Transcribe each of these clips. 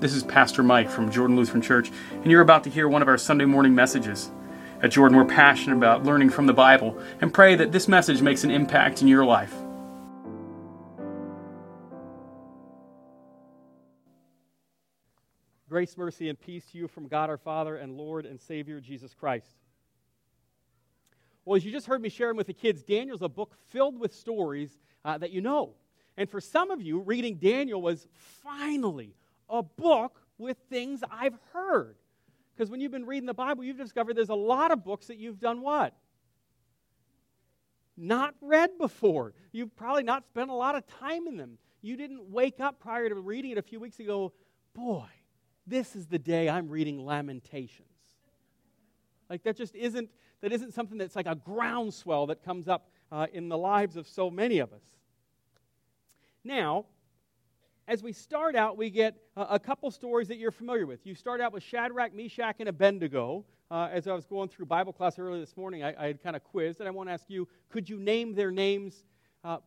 This is Pastor Mike from Jordan Lutheran Church, and you're about to hear one of our Sunday morning messages. At Jordan, we're passionate about learning from the Bible and pray that this message makes an impact in your life. Grace, mercy, and peace to you from God our Father and Lord and Savior Jesus Christ. Well, as you just heard me sharing with the kids, Daniel's a book filled with stories uh, that you know. And for some of you, reading Daniel was finally a book with things I've heard. Because when you've been reading the Bible, you've discovered there's a lot of books that you've done what? Not read before. You've probably not spent a lot of time in them. You didn't wake up prior to reading it a few weeks ago, boy, this is the day I'm reading Lamentations. Like that just isn't that isn't something that's like a groundswell that comes up uh, in the lives of so many of us. Now, as we start out, we get a, couple stories that you're familiar with. You start out with Shadrach, Meshach, and Abednego. Uh, as I was going through Bible class earlier this morning, I, I had kind of quizzed, and I want to ask you could you name their names uh,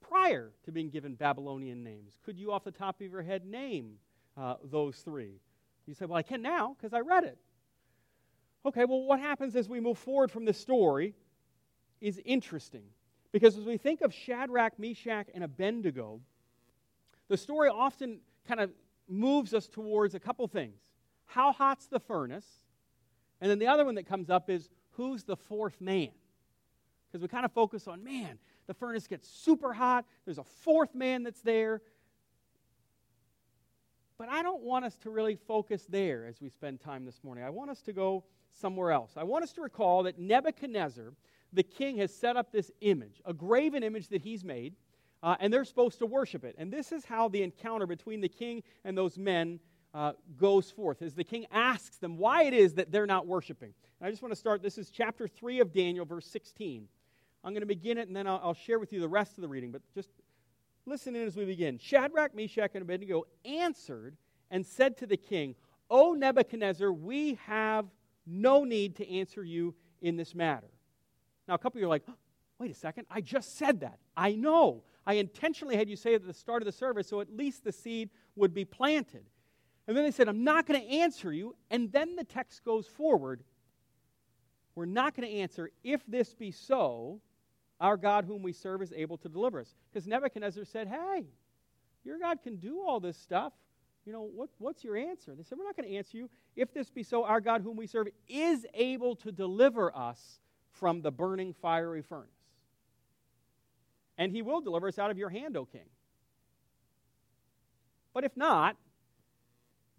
prior to being given Babylonian names? Could you, off the top of your head, name uh, those three? You say, Well, I can now because I read it. Okay, well, what happens as we move forward from this story is interesting. Because as we think of Shadrach, Meshach, and Abednego, the story often kind of moves us towards a couple things. How hot's the furnace? And then the other one that comes up is who's the fourth man? Because we kind of focus on, man, the furnace gets super hot. There's a fourth man that's there. But I don't want us to really focus there as we spend time this morning. I want us to go somewhere else. I want us to recall that Nebuchadnezzar, the king, has set up this image, a graven image that he's made uh, and they're supposed to worship it. And this is how the encounter between the king and those men uh, goes forth, as the king asks them why it is that they're not worshiping. And I just want to start, this is chapter 3 of Daniel, verse 16. I'm going to begin it, and then I'll, I'll share with you the rest of the reading, but just listen in as we begin. Shadrach, Meshach, and Abednego answered and said to the king, O Nebuchadnezzar, we have no need to answer you in this matter. Now, a couple of you are like, oh, wait a second, I just said that. I know. I intentionally had you say it at the start of the service so at least the seed would be planted. And then they said, I'm not going to answer you. And then the text goes forward. We're not going to answer. If this be so, our God whom we serve is able to deliver us. Because Nebuchadnezzar said, Hey, your God can do all this stuff. You know, what, what's your answer? They said, We're not going to answer you. If this be so, our God whom we serve is able to deliver us from the burning fiery furnace and he will deliver us out of your hand, O king. But if not,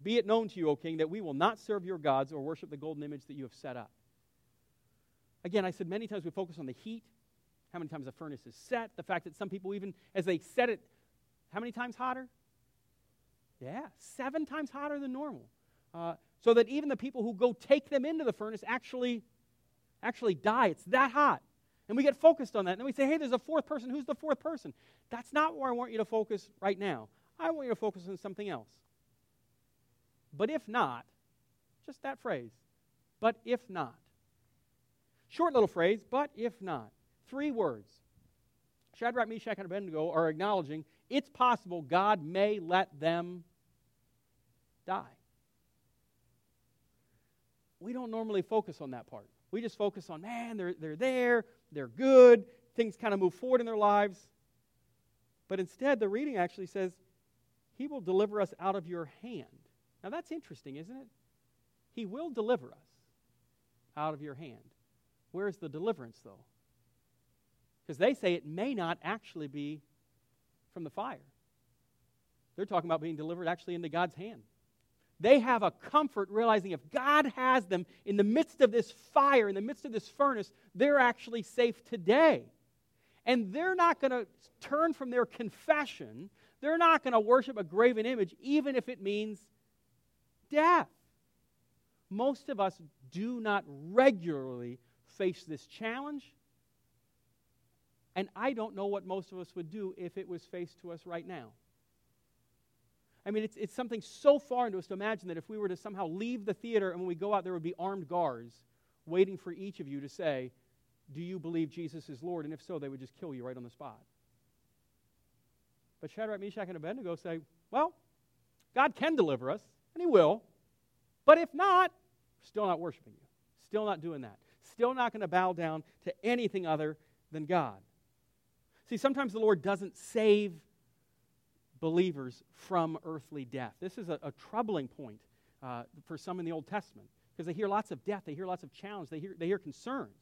be it known to you, O king, that we will not serve your gods or worship the golden image that you have set up. Again, I said many times we focus on the heat, how many times the furnace is set, the fact that some people, even as they set it, how many times hotter? Yeah, seven times hotter than normal. Uh, so that even the people who go take them into the furnace actually, actually die. It's that hot. And we get focused on that. And then we say, hey, there's a fourth person. Who's the fourth person? That's not where I want you to focus right now. I want you to focus on something else. But if not, just that phrase, but if not. Short little phrase, but if not. Three words. Shadrach, Meshach, and Abednego are acknowledging it's possible God may let them die. We don't normally focus on that part. We just focus on, man, they're, they're there, they're good, things kind of move forward in their lives. But instead, the reading actually says, He will deliver us out of your hand. Now that's interesting, isn't it? He will deliver us out of your hand. Where's the deliverance, though? Because they say it may not actually be from the fire. They're talking about being delivered actually into God's hand. They have a comfort realizing if God has them in the midst of this fire, in the midst of this furnace, they're actually safe today. And they're not going to turn from their confession. They're not going to worship a graven image, even if it means death. Most of us do not regularly face this challenge. And I don't know what most of us would do if it was faced to us right now. I mean, it's, it's something so foreign to us to imagine that if we were to somehow leave the theater and when we go out, there would be armed guards waiting for each of you to say, Do you believe Jesus is Lord? And if so, they would just kill you right on the spot. But Shadrach, Meshach, and Abednego say, Well, God can deliver us. And He will. But if not, still not worshiping you. Still not doing that. Still not going to bow down to anything other than God. See, sometimes the Lord doesn't save believers from earthly death. This is a, a troubling point uh, for some in the Old Testament because they hear lots of death, they hear lots of challenge, they hear, they hear concerns.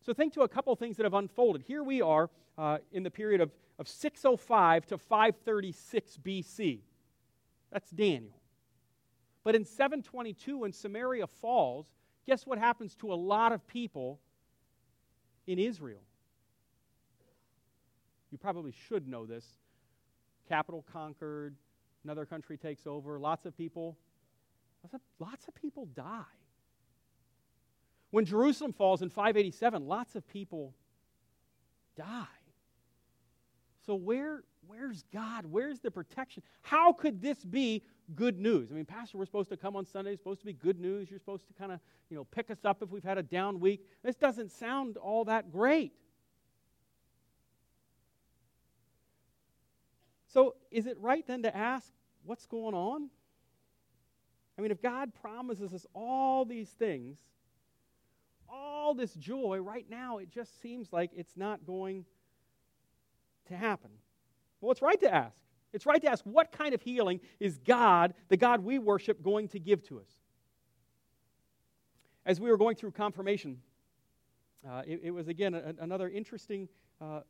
So think to a couple things that have unfolded. Here we are uh, in the period of, of 605 to 536 BC. That's Daniel. But in 722, when Samaria falls, guess what happens to a lot of people in Israel? You probably should know this. Capital conquered, another country takes over, lots of people, lots of, people die. When Jerusalem falls in 587, lots of people die. So where where's God? Where's the protection? How could this be good news? I mean, Pastor, we're supposed to come on Sunday. It's supposed to be good news. You're supposed to kind of, you know, pick us up if we've had a down week. This doesn't sound all that great. So is it right then to ask what's going on? I mean, if God promises us all these things, all this joy, right now it just seems like it's not going to happen. Well, it's right to ask. It's right to ask what kind of healing is God, the God we worship, going to give to us? As we were going through confirmation, uh, it, it, was again a, another interesting uh,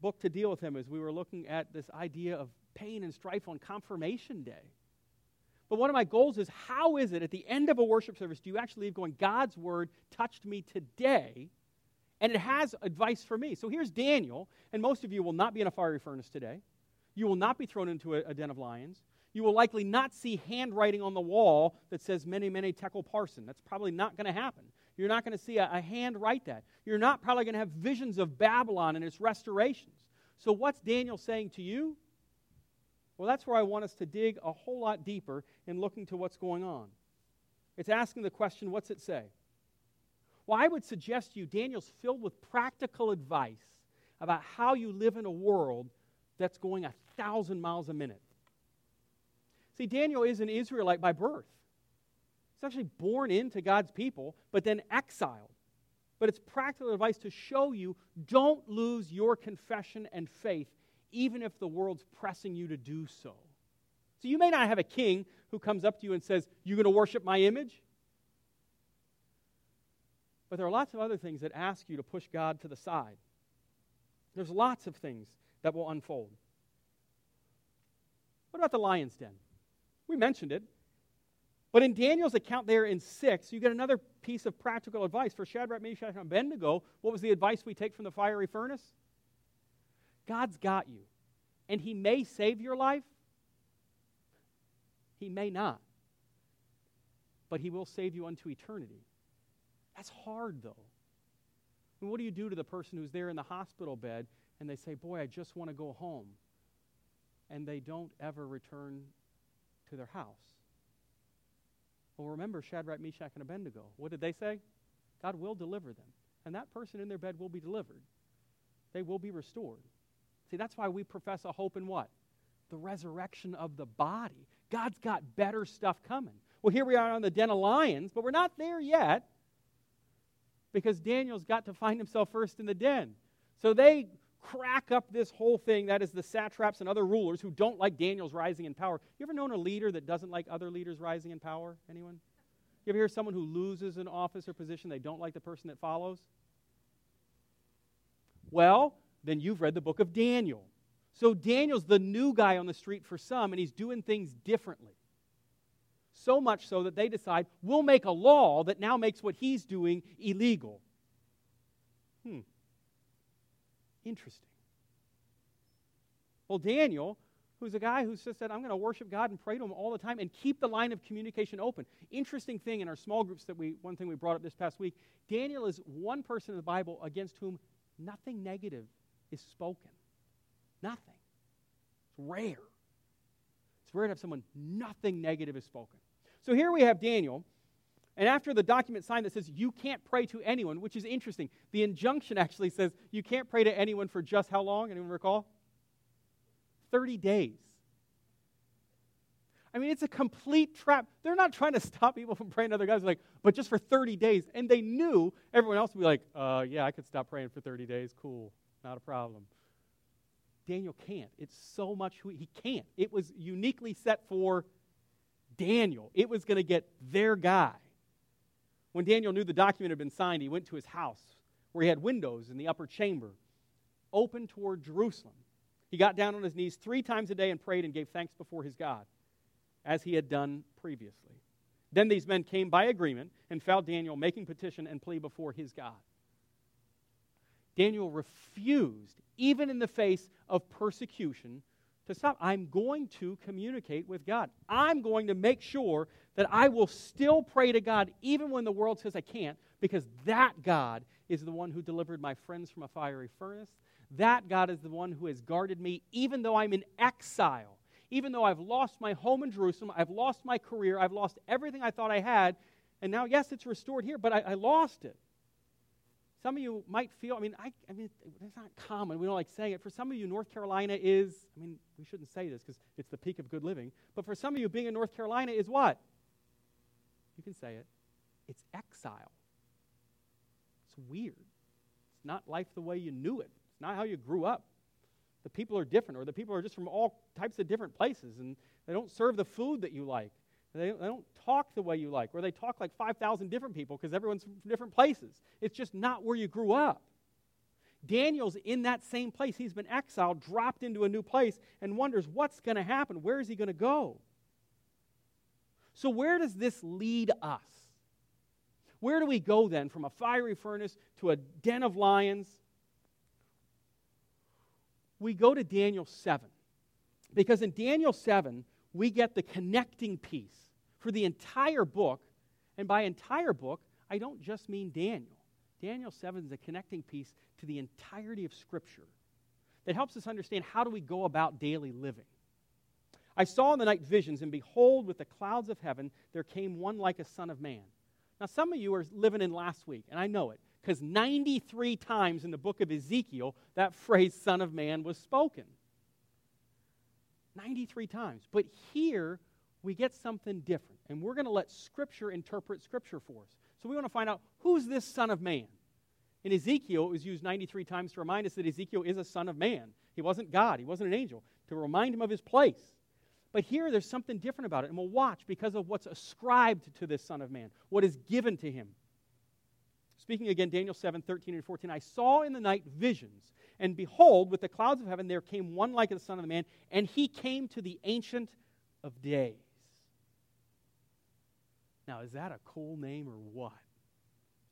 book to deal with him as we were looking at this idea of pain and strife on confirmation day. But one of my goals is how is it at the end of a worship service do you actually leave going, God's word touched me today? and it has advice for me. So here's Daniel, and most of you will not be in a fiery furnace today. You will not be thrown into a, a den of lions. You will likely not see handwriting on the wall that says mene, mene tekel parsin. That's probably not going to happen. You're not going to see a, a hand write that. You're not probably going to have visions of Babylon and its restorations. So, what's Daniel saying to you? Well, that's where I want us to dig a whole lot deeper in looking to what's going on. It's asking the question what's it say? Well, I would suggest to you Daniel's filled with practical advice about how you live in a world that's going a thousand miles a minute. See, Daniel is an Israelite by birth. He's actually born into God's people, but then exiled. But it's practical advice to show you don't lose your confession and faith, even if the world's pressing you to do so. So you may not have a king who comes up to you and says, You're going to worship my image? But there are lots of other things that ask you to push God to the side. There's lots of things that will unfold. What about the lion's den? We mentioned it. But in Daniel's account there in 6, you get another piece of practical advice. For Shadrach, Meshach, and Abednego, what was the advice we take from the fiery furnace? God's got you. And He may save your life, He may not. But He will save you unto eternity. That's hard, though. I mean, what do you do to the person who's there in the hospital bed and they say, Boy, I just want to go home? And they don't ever return to their house. Well, remember Shadrach, Meshach, and Abednego. What did they say? God will deliver them. And that person in their bed will be delivered. They will be restored. See, that's why we profess a hope in what? The resurrection of the body. God's got better stuff coming. Well, here we are on the den of lions, but we're not there yet because Daniel's got to find himself first in the den. So they crack up this whole thing. That is the satraps and other rulers who don't like Daniel's rising in power. You ever known a leader that doesn't like other leaders rising in power? Anyone? You ever hear someone who loses an office or position, they don't like the person that follows? Well, then you've read the book of Daniel. So Daniel's the new guy on the street for some, and he's doing things differently. So much so that they decide, we'll make a law that now makes what he's doing illegal. Hmm. Interesting. Well, Daniel, who's a guy who just said, I'm going to worship God and pray to him all the time and keep the line of communication open. Interesting thing in our small groups that we, one thing we brought up this past week, Daniel is one person in the Bible against whom nothing negative is spoken. Nothing. It's rare. It's rare to have someone, nothing negative is spoken. So here we have Daniel, and after the document signed that says you can't pray to anyone, which is interesting, the injunction actually says you can't pray to anyone for just how long? Anyone recall? 30 days. I mean, it's a complete trap. They're not trying to stop people from praying to other guys, like, but just for 30 days. And they knew everyone else would be like, uh, yeah, I could stop praying for 30 days. Cool. Not a problem. Daniel can't. It's so much who he can't. It was uniquely set for Daniel. It was going to get their guy. When Daniel knew the document had been signed, he went to his house where he had windows in the upper chamber open toward Jerusalem. He got down on his knees three times a day and prayed and gave thanks before his God, as he had done previously. Then these men came by agreement and found Daniel making petition and plea before his God. Daniel refused, even in the face of persecution, to stop. I'm going to communicate with God. I'm going to make sure that I will still pray to God even when the world says I can't, because that God is the one who delivered my friends from a fiery furnace. That God is the one who has guarded me even though I'm in exile. Even though I've lost my home in Jerusalem, I've lost my career, I've lost everything I thought I had, and now, yes, it's restored here, but I, I lost it. Some of you might feel, I mean, I, I mean, it's not common. We don't like saying it. For some of you, North Carolina is, I mean, we shouldn't say this because it's the peak of good living. But for some of you, being in North Carolina is what? You can say it. It's exile. It's weird. It's not life the way you knew it, it's not how you grew up. The people are different, or the people are just from all types of different places, and they don't serve the food that you like. They, they don't talk the way you like, or they talk like 5,000 different people because everyone's from different places. It's just not where you grew up. Daniel's in that same place. He's been exiled, dropped into a new place, and wonders what's going to happen. Where is he going to go? So, where does this lead us? Where do we go then from a fiery furnace to a den of lions? We go to Daniel 7. Because in Daniel 7, we get the connecting piece for the entire book. And by entire book, I don't just mean Daniel. Daniel 7 is a connecting piece to the entirety of Scripture that helps us understand how do we go about daily living. I saw in the night visions, and behold, with the clouds of heaven, there came one like a son of man. Now, some of you are living in last week, and I know it, because 93 times in the book of Ezekiel, that phrase, son of man, was spoken. 93 times. But here, we get something different. And we're going to let Scripture interpret Scripture for us. So we want to find out who's this Son of Man? In Ezekiel, it was used 93 times to remind us that Ezekiel is a Son of Man. He wasn't God, he wasn't an angel, to remind him of his place. But here, there's something different about it. And we'll watch because of what's ascribed to this Son of Man, what is given to him. Speaking again, Daniel 7 13 and 14, I saw in the night visions and behold, with the clouds of heaven there came one like the Son of Man, and he came to the Ancient of Days. Now, is that a cool name or what?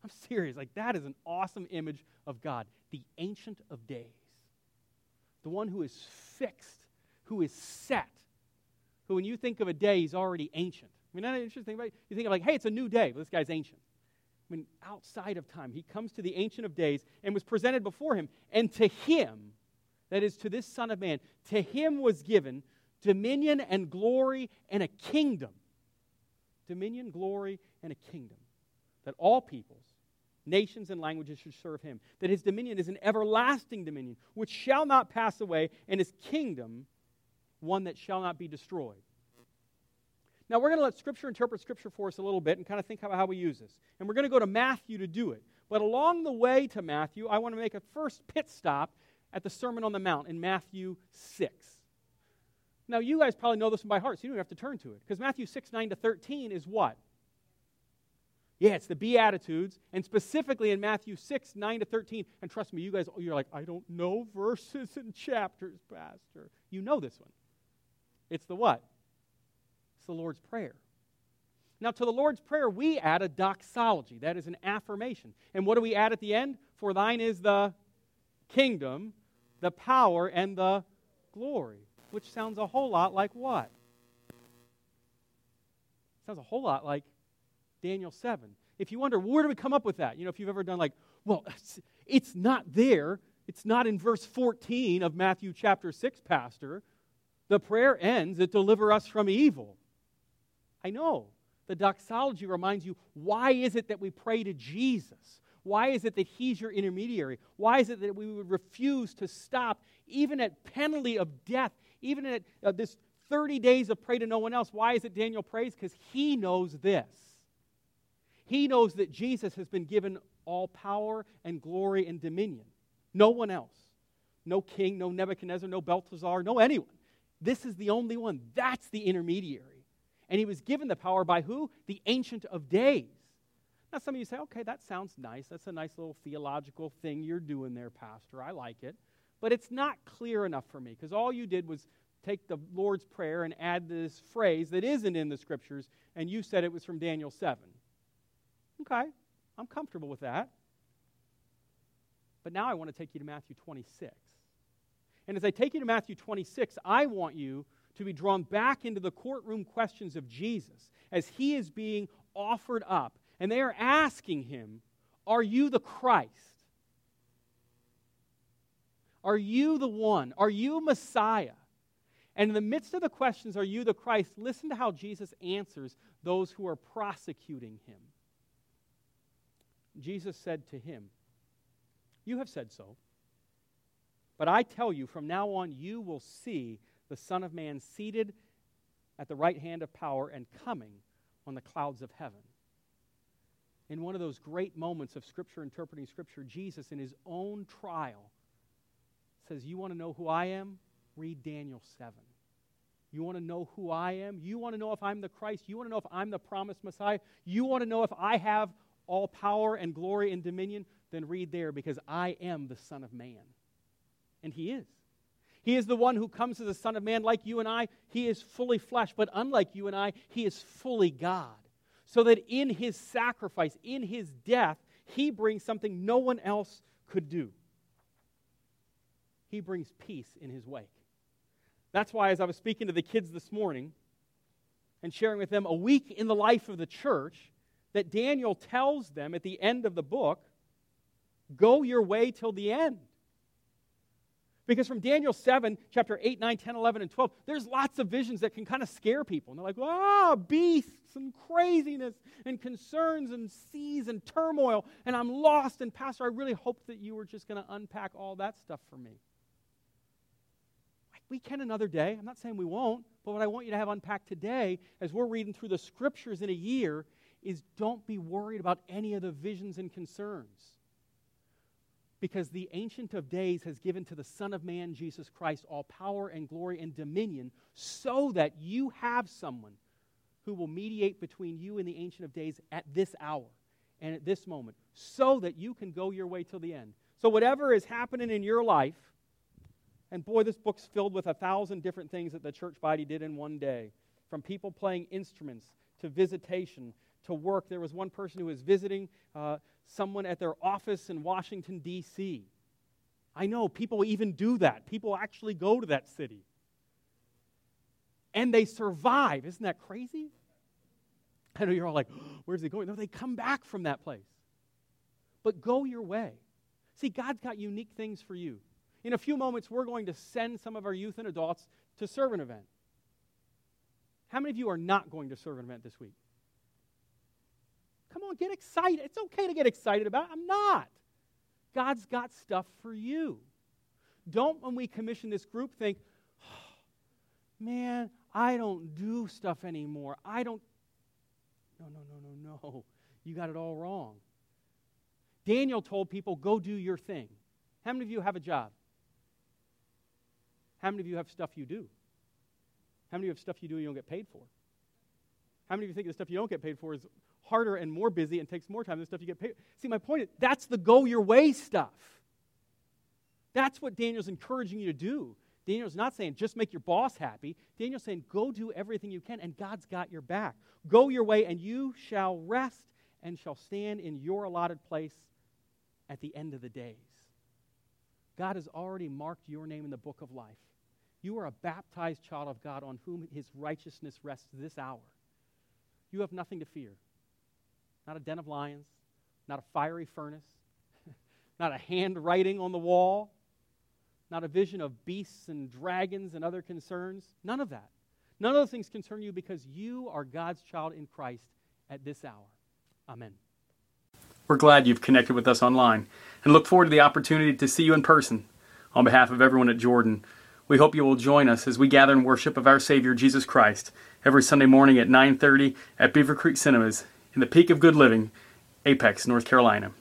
I'm serious. Like, that is an awesome image of God, the Ancient of Days. The one who is fixed, who is set, who, when you think of a day, he's already ancient. I mean, that's interesting. You think of like, hey, it's a new day. Well, this guy's ancient. Mean, outside of time. He comes to the Ancient of Days and was presented before him. And to him, that is to this Son of Man, to him was given dominion and glory and a kingdom. Dominion, glory, and a kingdom. That all peoples, nations, and languages should serve him. That his dominion is an everlasting dominion, which shall not pass away, and his kingdom one that shall not be destroyed. Now, we're going to let Scripture interpret Scripture for us a little bit and kind of think about how we use this. And we're going to go to Matthew to do it. But along the way to Matthew, I want to make a first pit stop at the Sermon on the Mount in Matthew 6. Now, you guys probably know this one by heart, so you don't have to turn to it. Because Matthew 6, 9 to 13 is what? Yeah, it's the Beatitudes, and specifically in Matthew 6, 9 to 13. And trust me, you guys, you're like, I don't know verses and chapters, Pastor. You know this one. It's the what? The Lord's Prayer. Now, to the Lord's Prayer, we add a doxology. That is an affirmation. And what do we add at the end? For thine is the kingdom, the power, and the glory. Which sounds a whole lot like what? Sounds a whole lot like Daniel 7. If you wonder, where do we come up with that? You know, if you've ever done like, well, it's, it's not there. It's not in verse 14 of Matthew chapter 6, Pastor. The prayer ends at deliver us from evil. I know. The doxology reminds you why is it that we pray to Jesus? Why is it that He's your intermediary? Why is it that we would refuse to stop, even at penalty of death, even at uh, this 30 days of pray to no one else. Why is it Daniel prays? Because he knows this. He knows that Jesus has been given all power and glory and dominion. No one else. No king, no Nebuchadnezzar, no Belteshazzar, no anyone. This is the only one. That's the intermediary. And he was given the power by who? The Ancient of Days. Now, some of you say, okay, that sounds nice. That's a nice little theological thing you're doing there, Pastor. I like it. But it's not clear enough for me because all you did was take the Lord's Prayer and add this phrase that isn't in the scriptures, and you said it was from Daniel 7. Okay, I'm comfortable with that. But now I want to take you to Matthew 26. And as I take you to Matthew 26, I want you to be drawn back into the courtroom questions of Jesus as he is being offered up. And they are asking him, Are you the Christ? Are you the one? Are you Messiah? And in the midst of the questions, Are you the Christ? Listen to how Jesus answers those who are prosecuting him. Jesus said to him, You have said so. But I tell you, from now on, you will see the Son of Man seated at the right hand of power and coming on the clouds of heaven. In one of those great moments of Scripture interpreting Scripture, Jesus, in his own trial, says, You want to know who I am? Read Daniel 7. You want to know who I am? You want to know if I'm the Christ? You want to know if I'm the promised Messiah? You want to know if I have all power and glory and dominion? Then read there because I am the Son of Man. And He is. He is the one who comes as a Son of Man like you and I. He is fully flesh, but unlike you and I, He is fully God. So that in His sacrifice, in His death, He brings something no one else could do. He brings peace in His wake. That's why, as I was speaking to the kids this morning and sharing with them a week in the life of the church, that Daniel tells them at the end of the book go your way till the end. Because from Daniel 7, chapter 8, 9, 10, 11, and 12, there's lots of visions that can kind of scare people. And they're like, ah, beasts and craziness and concerns and seas and turmoil, and I'm lost. And, Pastor, I really hope that you were just going to unpack all that stuff for me. We can another day. I'm not saying we won't, but what I want you to have unpacked today as we're reading through the scriptures in a year is don't be worried about any of the visions and concerns. Because the Ancient of Days has given to the Son of Man, Jesus Christ, all power and glory and dominion, so that you have someone who will mediate between you and the Ancient of Days at this hour and at this moment, so that you can go your way till the end. So, whatever is happening in your life, and boy, this book's filled with a thousand different things that the church body did in one day from people playing instruments to visitation to work. There was one person who was visiting uh, someone at their office in Washington, D.C. I know people even do that. People actually go to that city. And they survive. Isn't that crazy? I know you're all like, where's he going? No, they come back from that place. But go your way. See, God's got unique things for you. In a few moments, we're going to send some of our youth and adults to serve an event. How many of you are not going to serve an event this week? On, get excited. It's okay to get excited about it. I'm not. God's got stuff for you. Don't, when we commission this group, think, oh, man, I don't do stuff anymore. I don't. No, no, no, no, no. You got it all wrong. Daniel told people, go do your thing. How many of you have a job? How many of you have stuff you do? How many of you have stuff you do and you don't get paid for? How many of you think the stuff you don't get paid for is harder and more busy and takes more time than stuff you get paid? See, my point is that's the go your way stuff. That's what Daniel's encouraging you to do. Daniel's not saying just make your boss happy. Daniel's saying go do everything you can, and God's got your back. Go your way, and you shall rest and shall stand in your allotted place at the end of the days. God has already marked your name in the book of life. You are a baptized child of God on whom his righteousness rests this hour. You have nothing to fear. Not a den of lions, not a fiery furnace, not a handwriting on the wall, not a vision of beasts and dragons and other concerns. None of that. None of those things concern you because you are God's child in Christ at this hour. Amen. We're glad you've connected with us online and look forward to the opportunity to see you in person. On behalf of everyone at Jordan, We hope you will join us as we gather in worship of our Savior Jesus Christ every Sunday morning at 9:30 at Beaver Creek Cinemas in the peak of good living, Apex, North Carolina.